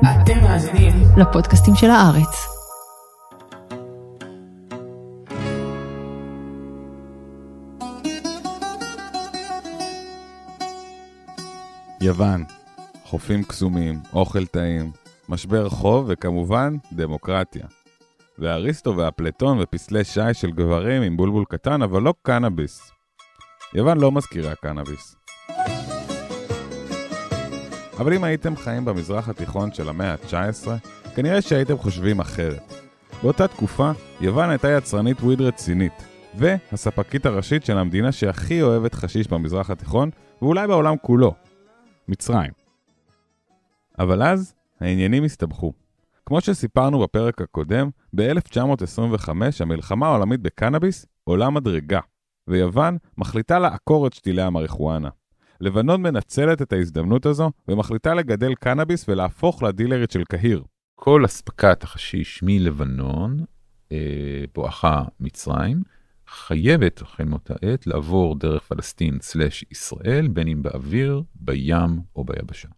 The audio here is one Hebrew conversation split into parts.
אתם מאזינים לפודקאסטים של הארץ. יוון, חופים קסומים, אוכל טעים, משבר חוב וכמובן דמוקרטיה. ואריסטו והפלטון ופסלי שי של גברים עם בולבול קטן, אבל לא קנאביס. יוון לא מזכירה קנאביס. אבל אם הייתם חיים במזרח התיכון של המאה ה-19, כנראה שהייתם חושבים אחרת. באותה תקופה, יוון הייתה יצרנית וויד רצינית, והספקית הראשית של המדינה שהכי אוהבת חשיש במזרח התיכון, ואולי בעולם כולו, מצרים. אבל אז, העניינים הסתבכו. כמו שסיפרנו בפרק הקודם, ב-1925 המלחמה העולמית בקנאביס עולה מדרגה, ויוון מחליטה לעקור את שתילי המריחואנה. לבנון מנצלת את ההזדמנות הזו ומחליטה לגדל קנאביס ולהפוך לדילרית של קהיר. כל אספקת החשיש מלבנון, אה, בואכה מצרים, חייבת החל מאותה עת לעבור דרך פלסטין/ישראל, בין אם באוויר, בים או ביבשה.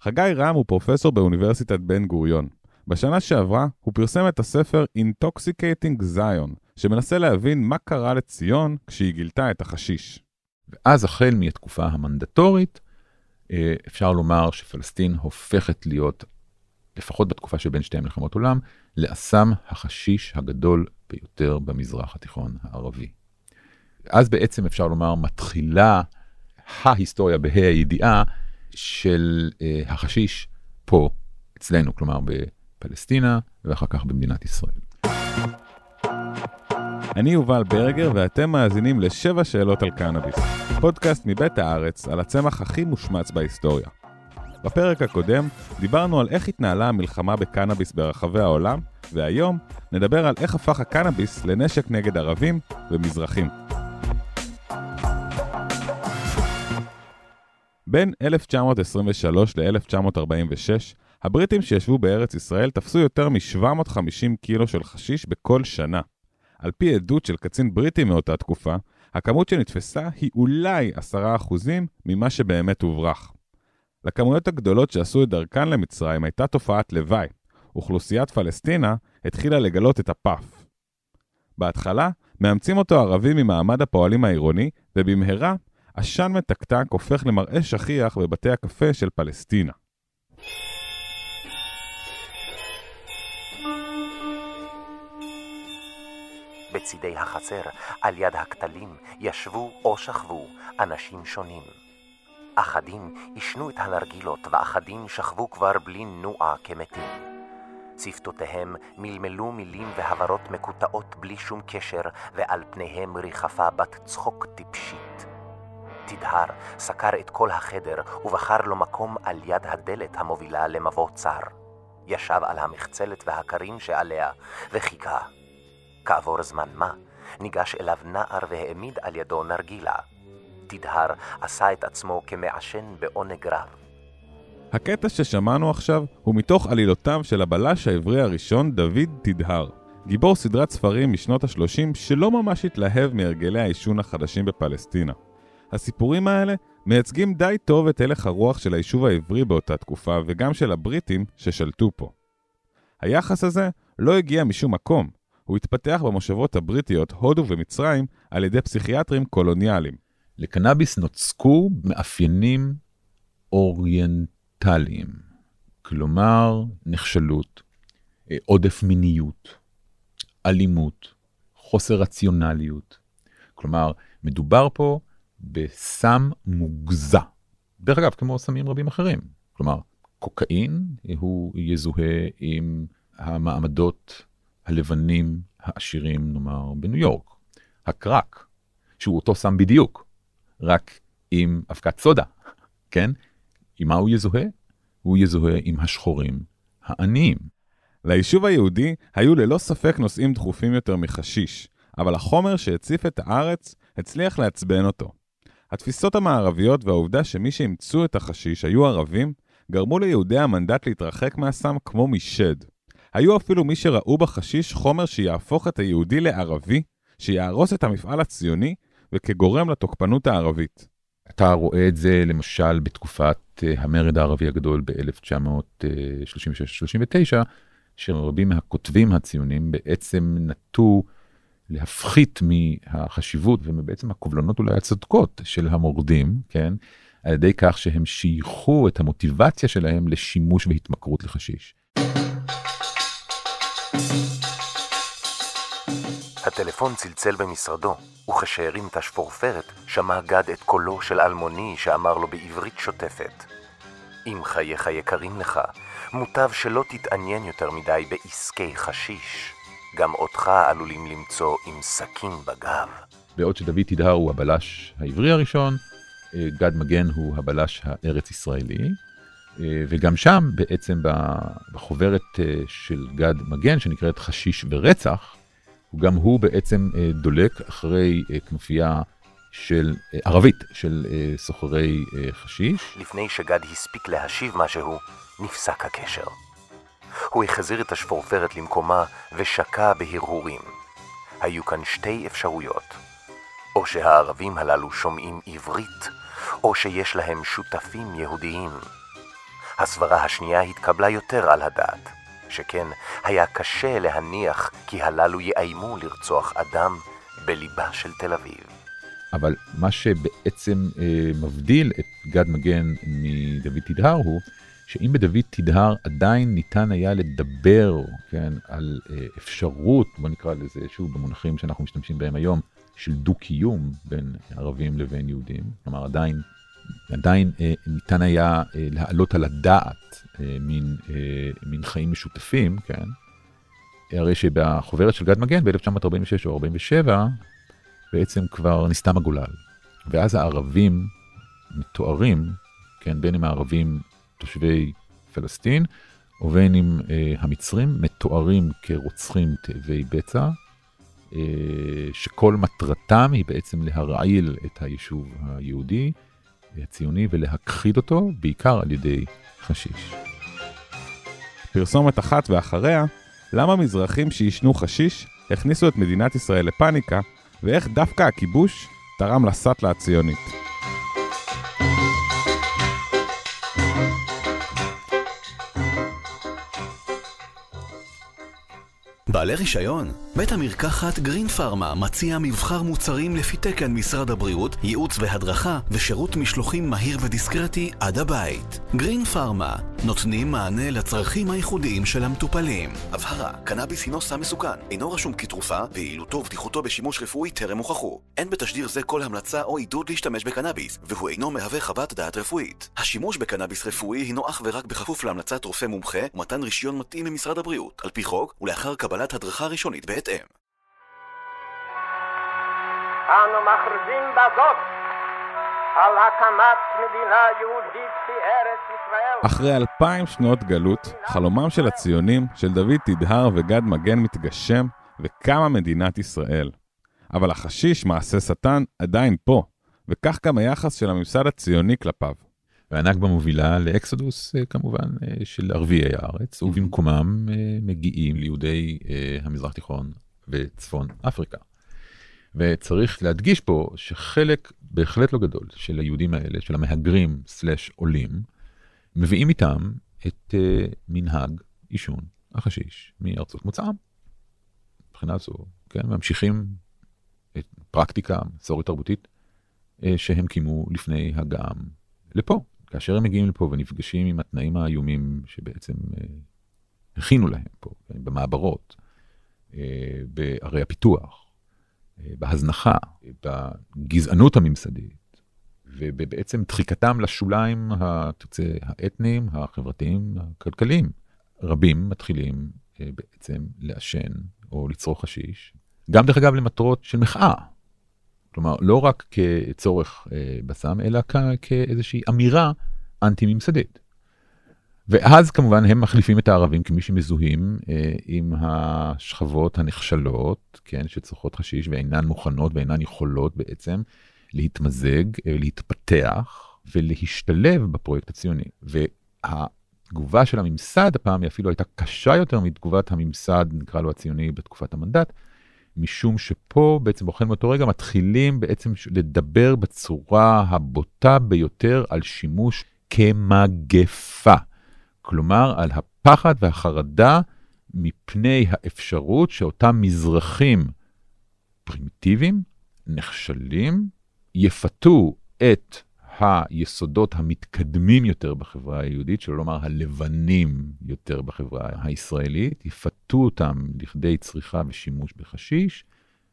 חגי רם הוא פרופסור באוניברסיטת בן גוריון. בשנה שעברה הוא פרסם את הספר Intoxicating Zion, שמנסה להבין מה קרה לציון כשהיא גילתה את החשיש. ואז החל מהתקופה המנדטורית, אה, אפשר לומר שפלסטין הופכת להיות, לפחות בתקופה שבין שתי מלחמות עולם, לאסם החשיש הגדול ביותר במזרח התיכון הערבי. אז בעצם אפשר לומר מתחילה ההיסטוריה בה"א הידיעה של אה, החשיש פה, אצלנו, כלומר בפלסטינה ואחר כך במדינת ישראל. אני יובל ברגר ואתם מאזינים לשבע שאלות על קנאביס, פודקאסט מבית הארץ על הצמח הכי מושמץ בהיסטוריה. בפרק הקודם דיברנו על איך התנהלה המלחמה בקנאביס ברחבי העולם, והיום נדבר על איך הפך הקנאביס לנשק נגד ערבים ומזרחים. בין 1923 ל-1946, הבריטים שישבו בארץ ישראל תפסו יותר מ-750 קילו של חשיש בכל שנה. על פי עדות של קצין בריטי מאותה תקופה, הכמות שנתפסה היא אולי 10% ממה שבאמת הוברח. לכמויות הגדולות שעשו את דרכן למצרים הייתה תופעת לוואי. אוכלוסיית פלסטינה התחילה לגלות את הפאף. בהתחלה, מאמצים אותו ערבים ממעמד הפועלים העירוני, ובמהרה, עשן מתקתק הופך למראה שכיח בבתי הקפה של פלסטינה. בצידי החצר, על יד הכתלים, ישבו או שכבו אנשים שונים. אחדים עישנו את הנרגילות, ואחדים שכבו כבר בלי נועה כמתים. שפתותיהם מלמלו מילים והברות מקוטעות בלי שום קשר, ועל פניהם ריחפה בת צחוק טיפשית. תדהר סקר את כל החדר, ובחר לו מקום על יד הדלת המובילה למבוא צר. ישב על המחצלת והכרים שעליה, וחיכה. כעבור זמן מה, ניגש אליו נער והעמיד על ידו נרגילה. תדהר עשה את עצמו כמעשן בעונג רב. הקטע ששמענו עכשיו הוא מתוך עלילותיו של הבלש העברי הראשון דוד תדהר, גיבור סדרת ספרים משנות ה-30 שלא ממש התלהב מהרגלי העישון החדשים בפלסטינה. הסיפורים האלה מייצגים די טוב את הלך הרוח של היישוב העברי באותה תקופה וגם של הבריטים ששלטו פה. היחס הזה לא הגיע משום מקום, הוא התפתח במושבות הבריטיות, הודו ומצרים, על ידי פסיכיאטרים קולוניאליים. לקנאביס נוצקו מאפיינים אוריינטליים, כלומר נחשלות, אה, עודף מיניות, אלימות, חוסר רציונליות. כלומר, מדובר פה בסם מוגזע. דרך אגב, כמו סמים רבים אחרים. כלומר, קוקאין הוא יזוהה עם המעמדות הלבנים העשירים, נאמר, בניו יורק. הקרק, שהוא אותו סם בדיוק, רק עם אבקת סודה, כן? עם מה הוא יזוהה? הוא יזוהה עם השחורים העניים. ליישוב היהודי היו ללא ספק נושאים דחופים יותר מחשיש, אבל החומר שהציף את הארץ הצליח לעצבן אותו. התפיסות המערביות והעובדה שמי שאימצו את החשיש היו ערבים, גרמו ליהודי המנדט להתרחק מהסם כמו משד. היו אפילו מי שראו בחשיש חומר שיהפוך את היהודי לערבי, שיהרוס את המפעל הציוני, וכגורם לתוקפנות הערבית. אתה רואה את זה למשל בתקופת אה, המרד הערבי הגדול ב-1936-39, שרבים מהכותבים הציונים בעצם נטו להפחית מהחשיבות ומבעצם הקובלנות אולי הצודקות של המורדים, כן? על ידי כך שהם שייכו את המוטיבציה שלהם לשימוש והתמכרות לחשיש. הטלפון צלצל במשרדו, וכשהרים את השפורפרת, שמע גד את קולו של אלמוני שאמר לו בעברית שוטפת: אם חייך יקרים לך, מוטב שלא תתעניין יותר מדי בעסקי חשיש. גם אותך עלולים למצוא עם סכין בגב. בעוד שדוד תדהר הוא הבלש העברי הראשון, אה, גד מגן הוא הבלש הארץ ישראלי, וגם שם בעצם בחוברת אה, של גד מגן שנקראת חשיש ורצח, גם הוא בעצם דולק אחרי כנופיה של ערבית של סוחרי חשיש. לפני שגד הספיק להשיב משהו, נפסק הקשר. הוא החזיר את השפורפרת למקומה ושקע בהרהורים. היו כאן שתי אפשרויות. או שהערבים הללו שומעים עברית, או שיש להם שותפים יהודיים. הסברה השנייה התקבלה יותר על הדעת, שכן היה קשה להניח כי הללו יאיימו לרצוח אדם בליבה של תל אביב. אבל מה שבעצם אה, מבדיל את גד מגן מדוד תדהר הוא שאם בדוד תדהר עדיין ניתן היה לדבר, כן, על אה, אפשרות, בוא נקרא לזה שוב במונחים שאנחנו משתמשים בהם היום, של דו-קיום בין ערבים לבין יהודים, כלומר עדיין, עדיין אה, ניתן היה אה, להעלות על הדעת אה, מין, מין חיים משותפים, כן, הרי שבחוברת של גד מגן ב-1946 או 47, בעצם כבר נסתם הגולל. ואז הערבים מתוארים, כן, בין אם הערבים תושבי פלסטין, ובין אם אה, המצרים מתוארים כרוצחים תאבי בצע, אה, שכל מטרתם היא בעצם להרעיל את היישוב היהודי, הציוני, ולהכחיד אותו, בעיקר על ידי חשיש. פרסומת אחת ואחריה, למה מזרחים שעישנו חשיש הכניסו את מדינת ישראל לפאניקה, ואיך דווקא הכיבוש תרם לסאטלה הציונית. בעלי רישיון? בית המרקחת גרין פארמה מציע מבחר מוצרים לפי תקן משרד הבריאות, ייעוץ והדרכה ושירות משלוחים מהיר ודיסקרטי עד הבית. גרין פארמה נותנים מענה לצרכים הייחודיים של המטופלים. הבהרה, קנאביס הינו סם מסוכן, אינו רשום כתרופה, ויעילותו ובטיחותו בשימוש רפואי טרם הוכחו. אין בתשדיר זה כל המלצה או עידוד להשתמש בקנאביס, והוא אינו מהווה חוות דעת רפואית. השימוש בקנאביס רפואי הינו אך ורק בכפוף להמלצת רופא מומחה ומתן רישיון מתאים ממשרד הבריאות, על פי חוק, ולאחר קבלת הדרכה ראשונית בהתאם. אנו מכריזים בזאת על הקמת מדינה יהודית בארץ ישראל. אחרי אלפיים שנות גלות, חלומם של הציונים, של דוד תדהר וגד מגן מתגשם, וקמה מדינת ישראל. אבל החשיש, מעשה שטן, עדיין פה, וכך גם היחס של הממסד הציוני כלפיו. והנכבה מובילה לאקסודוס אה, כמובן אה, של ערביי הארץ, ובמקומם אה, מגיעים ליהודי המזרח התיכון וצפון אפריקה. וצריך להדגיש פה שחלק בהחלט לא גדול של היהודים האלה, של המהגרים סלאש עולים, מביאים איתם את מנהג עישון החשיש מארצות מוצאם. מבחינה זו, כן, ממשיכים את פרקטיקה מסורת תרבותית שהם קיימו לפני הגם לפה. כאשר הם מגיעים לפה ונפגשים עם התנאים האיומים שבעצם uh, הכינו להם פה, במעברות, uh, בערי הפיתוח, בהזנחה, בגזענות הממסדית, ובעצם דחיקתם לשוליים האתניים, החברתיים, הכלכליים. רבים מתחילים אה, בעצם לעשן או לצרוך חשיש, גם דרך אגב למטרות של מחאה. כלומר, לא רק כצורך אה, בסם, אלא כאיזושהי אמירה אנטי-ממסדית. ואז כמובן הם מחליפים את הערבים כמי שמזוהים אה, עם השכבות הנחשלות, כן, שצריכות חשיש ואינן מוכנות ואינן יכולות בעצם להתמזג, אה, להתפתח ולהשתלב בפרויקט הציוני. והתגובה של הממסד הפעם היא אפילו הייתה קשה יותר מתגובת הממסד, נקרא לו הציוני, בתקופת המנדט, משום שפה בעצם החל מאותו רגע מתחילים בעצם לדבר בצורה הבוטה ביותר על שימוש כמגפה. כלומר, על הפחד והחרדה מפני האפשרות שאותם מזרחים פרימיטיביים, נחשלים, יפתו את היסודות המתקדמים יותר בחברה היהודית, שלא לומר הלבנים יותר בחברה הישראלית, יפתו אותם לכדי צריכה ושימוש בחשיש,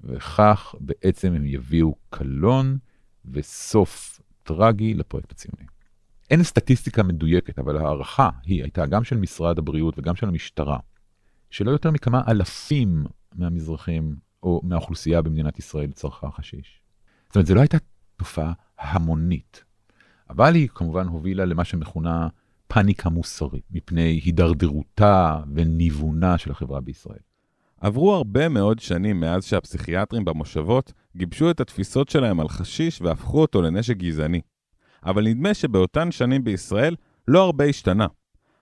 וכך בעצם הם יביאו קלון וסוף טרגי לפרויקט הציוני. אין סטטיסטיקה מדויקת, אבל ההערכה היא הייתה גם של משרד הבריאות וגם של המשטרה, שלא יותר מכמה אלפים מהמזרחים או מהאוכלוסייה במדינת ישראל צרכה חשיש. זאת אומרת, זו לא הייתה תופעה המונית, אבל היא כמובן הובילה למה שמכונה פאניקה מוסרית, מפני הידרדרותה וניוונה של החברה בישראל. עברו הרבה מאוד שנים מאז שהפסיכיאטרים במושבות גיבשו את התפיסות שלהם על חשיש והפכו אותו לנשק גזעני. אבל נדמה שבאותן שנים בישראל לא הרבה השתנה.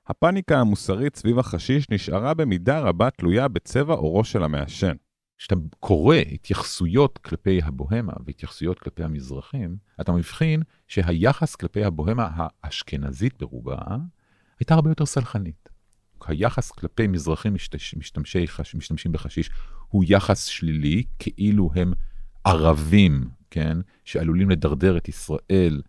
הפאניקה המוסרית סביב החשיש נשארה במידה רבה תלויה בצבע עורו של המעשן. כשאתה קורא התייחסויות כלפי הבוהמה והתייחסויות כלפי המזרחים, אתה מבחין שהיחס כלפי הבוהמה האשכנזית ברובה הייתה הרבה יותר סלחנית. היחס כלפי מזרחים משתמש, משתמשי, משתמשים בחשיש הוא יחס שלילי, כאילו הם ערבים, כן, שעלולים לדרדר את ישראל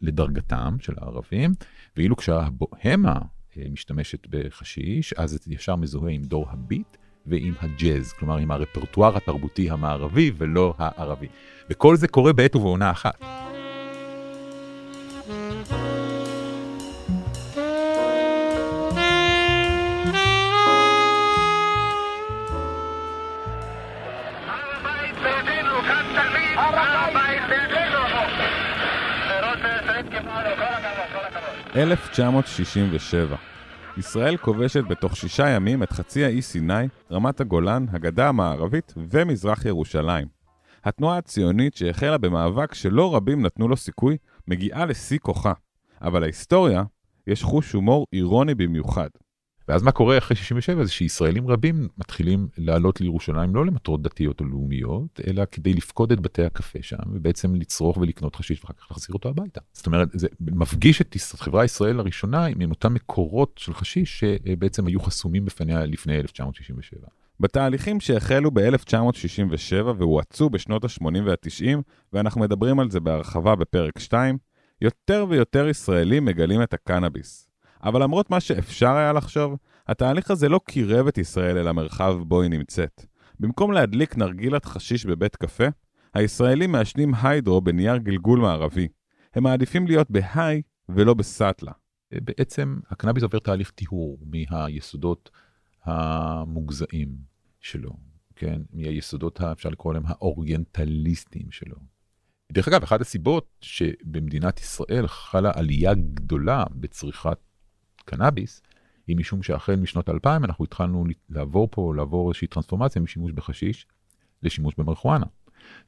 לדרגתם של הערבים, ואילו כשהבוהמה אה, משתמשת בחשיש, אז זה ישר מזוהה עם דור הביט ועם הג'אז, כלומר עם הרפרטואר התרבותי המערבי ולא הערבי. וכל זה קורה בעת ובעונה אחת. כל הכבוד, כל הכבוד. 1967. ישראל כובשת בתוך שישה ימים את חצי האי סיני, רמת הגולן, הגדה המערבית ומזרח ירושלים. התנועה הציונית שהחלה במאבק שלא רבים נתנו לו סיכוי, מגיעה לשיא כוחה. אבל להיסטוריה יש חוש הומור אירוני במיוחד. ואז מה קורה אחרי 67 זה שישראלים רבים מתחילים לעלות לירושלים לא למטרות דתיות או לאומיות, אלא כדי לפקוד את בתי הקפה שם, ובעצם לצרוך ולקנות חשיש ואחר כך להחזיר אותו הביתה. זאת אומרת, זה מפגיש את חברה ישראל לראשונה עם עם אותם מקורות של חשיש שבעצם היו חסומים בפניה לפני 1967. בתהליכים שהחלו ב-1967 והואצו בשנות ה-80 וה-90, ואנחנו מדברים על זה בהרחבה בפרק 2, יותר ויותר ישראלים מגלים את הקנאביס. אבל למרות מה שאפשר היה לחשוב, התהליך הזה לא קירב את ישראל אל המרחב בו היא נמצאת. במקום להדליק נרגילת חשיש בבית קפה, הישראלים מעשנים היידרו בנייר גלגול מערבי. הם מעדיפים להיות בהיי ולא בסאטלה. בעצם הקנאביס עובר תהליך טיהור מהיסודות המוגזעים שלו, כן? מהיסודות, אפשר לקרוא להם האוריינטליסטיים שלו. דרך אגב, אחת הסיבות שבמדינת ישראל חלה עלייה גדולה בצריכת קנאביס, היא משום שהחל משנות 2000 אנחנו התחלנו לעבור פה, לעבור איזושהי טרנספורמציה משימוש בחשיש לשימוש במריחואנה.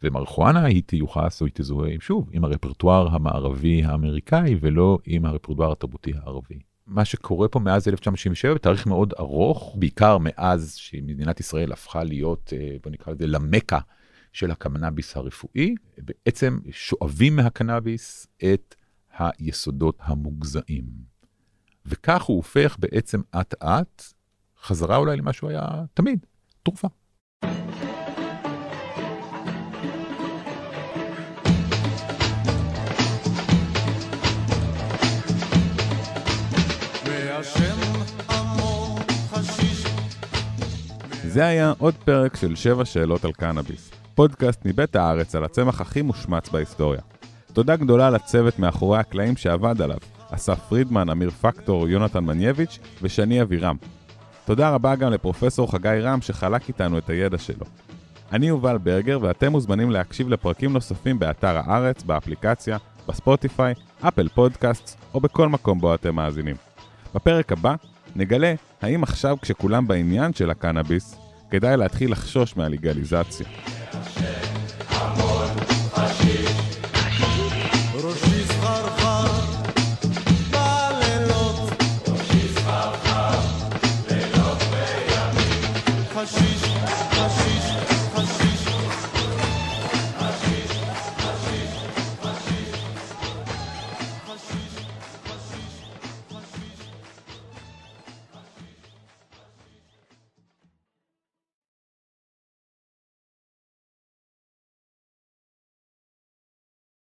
ומריחואנה היא תיוחס או היא תזוהה, שוב, עם הרפרטואר המערבי האמריקאי ולא עם הרפרטואר התרבותי הערבי. מה שקורה פה מאז 1967, תאריך מאוד ארוך, בעיקר מאז שמדינת ישראל הפכה להיות, אה, בוא נקרא לזה, למכה של הקנאביס הרפואי, בעצם שואבים מהקנאביס את היסודות המוגזעים. וכך הוא הופך בעצם אט אט, חזרה אולי למה שהוא היה תמיד, תרופה. זה היה עוד פרק של שבע שאלות על קנאביס, פודקאסט מבית הארץ על הצמח הכי מושמץ בהיסטוריה. תודה גדולה לצוות מאחורי הקלעים שעבד עליו, אסף פרידמן, אמיר פקטור, יונתן מנייביץ' ושני אבירם. תודה רבה גם לפרופסור חגי רם שחלק איתנו את הידע שלו. אני יובל ברגר ואתם מוזמנים להקשיב לפרקים נוספים באתר הארץ, באפליקציה, בספוטיפיי, אפל פודקאסט או בכל מקום בו אתם מאזינים. בפרק הבא נגלה האם עכשיו כשכולם בעניין של הקנאביס, כדאי להתחיל לחשוש מהלגליזציה.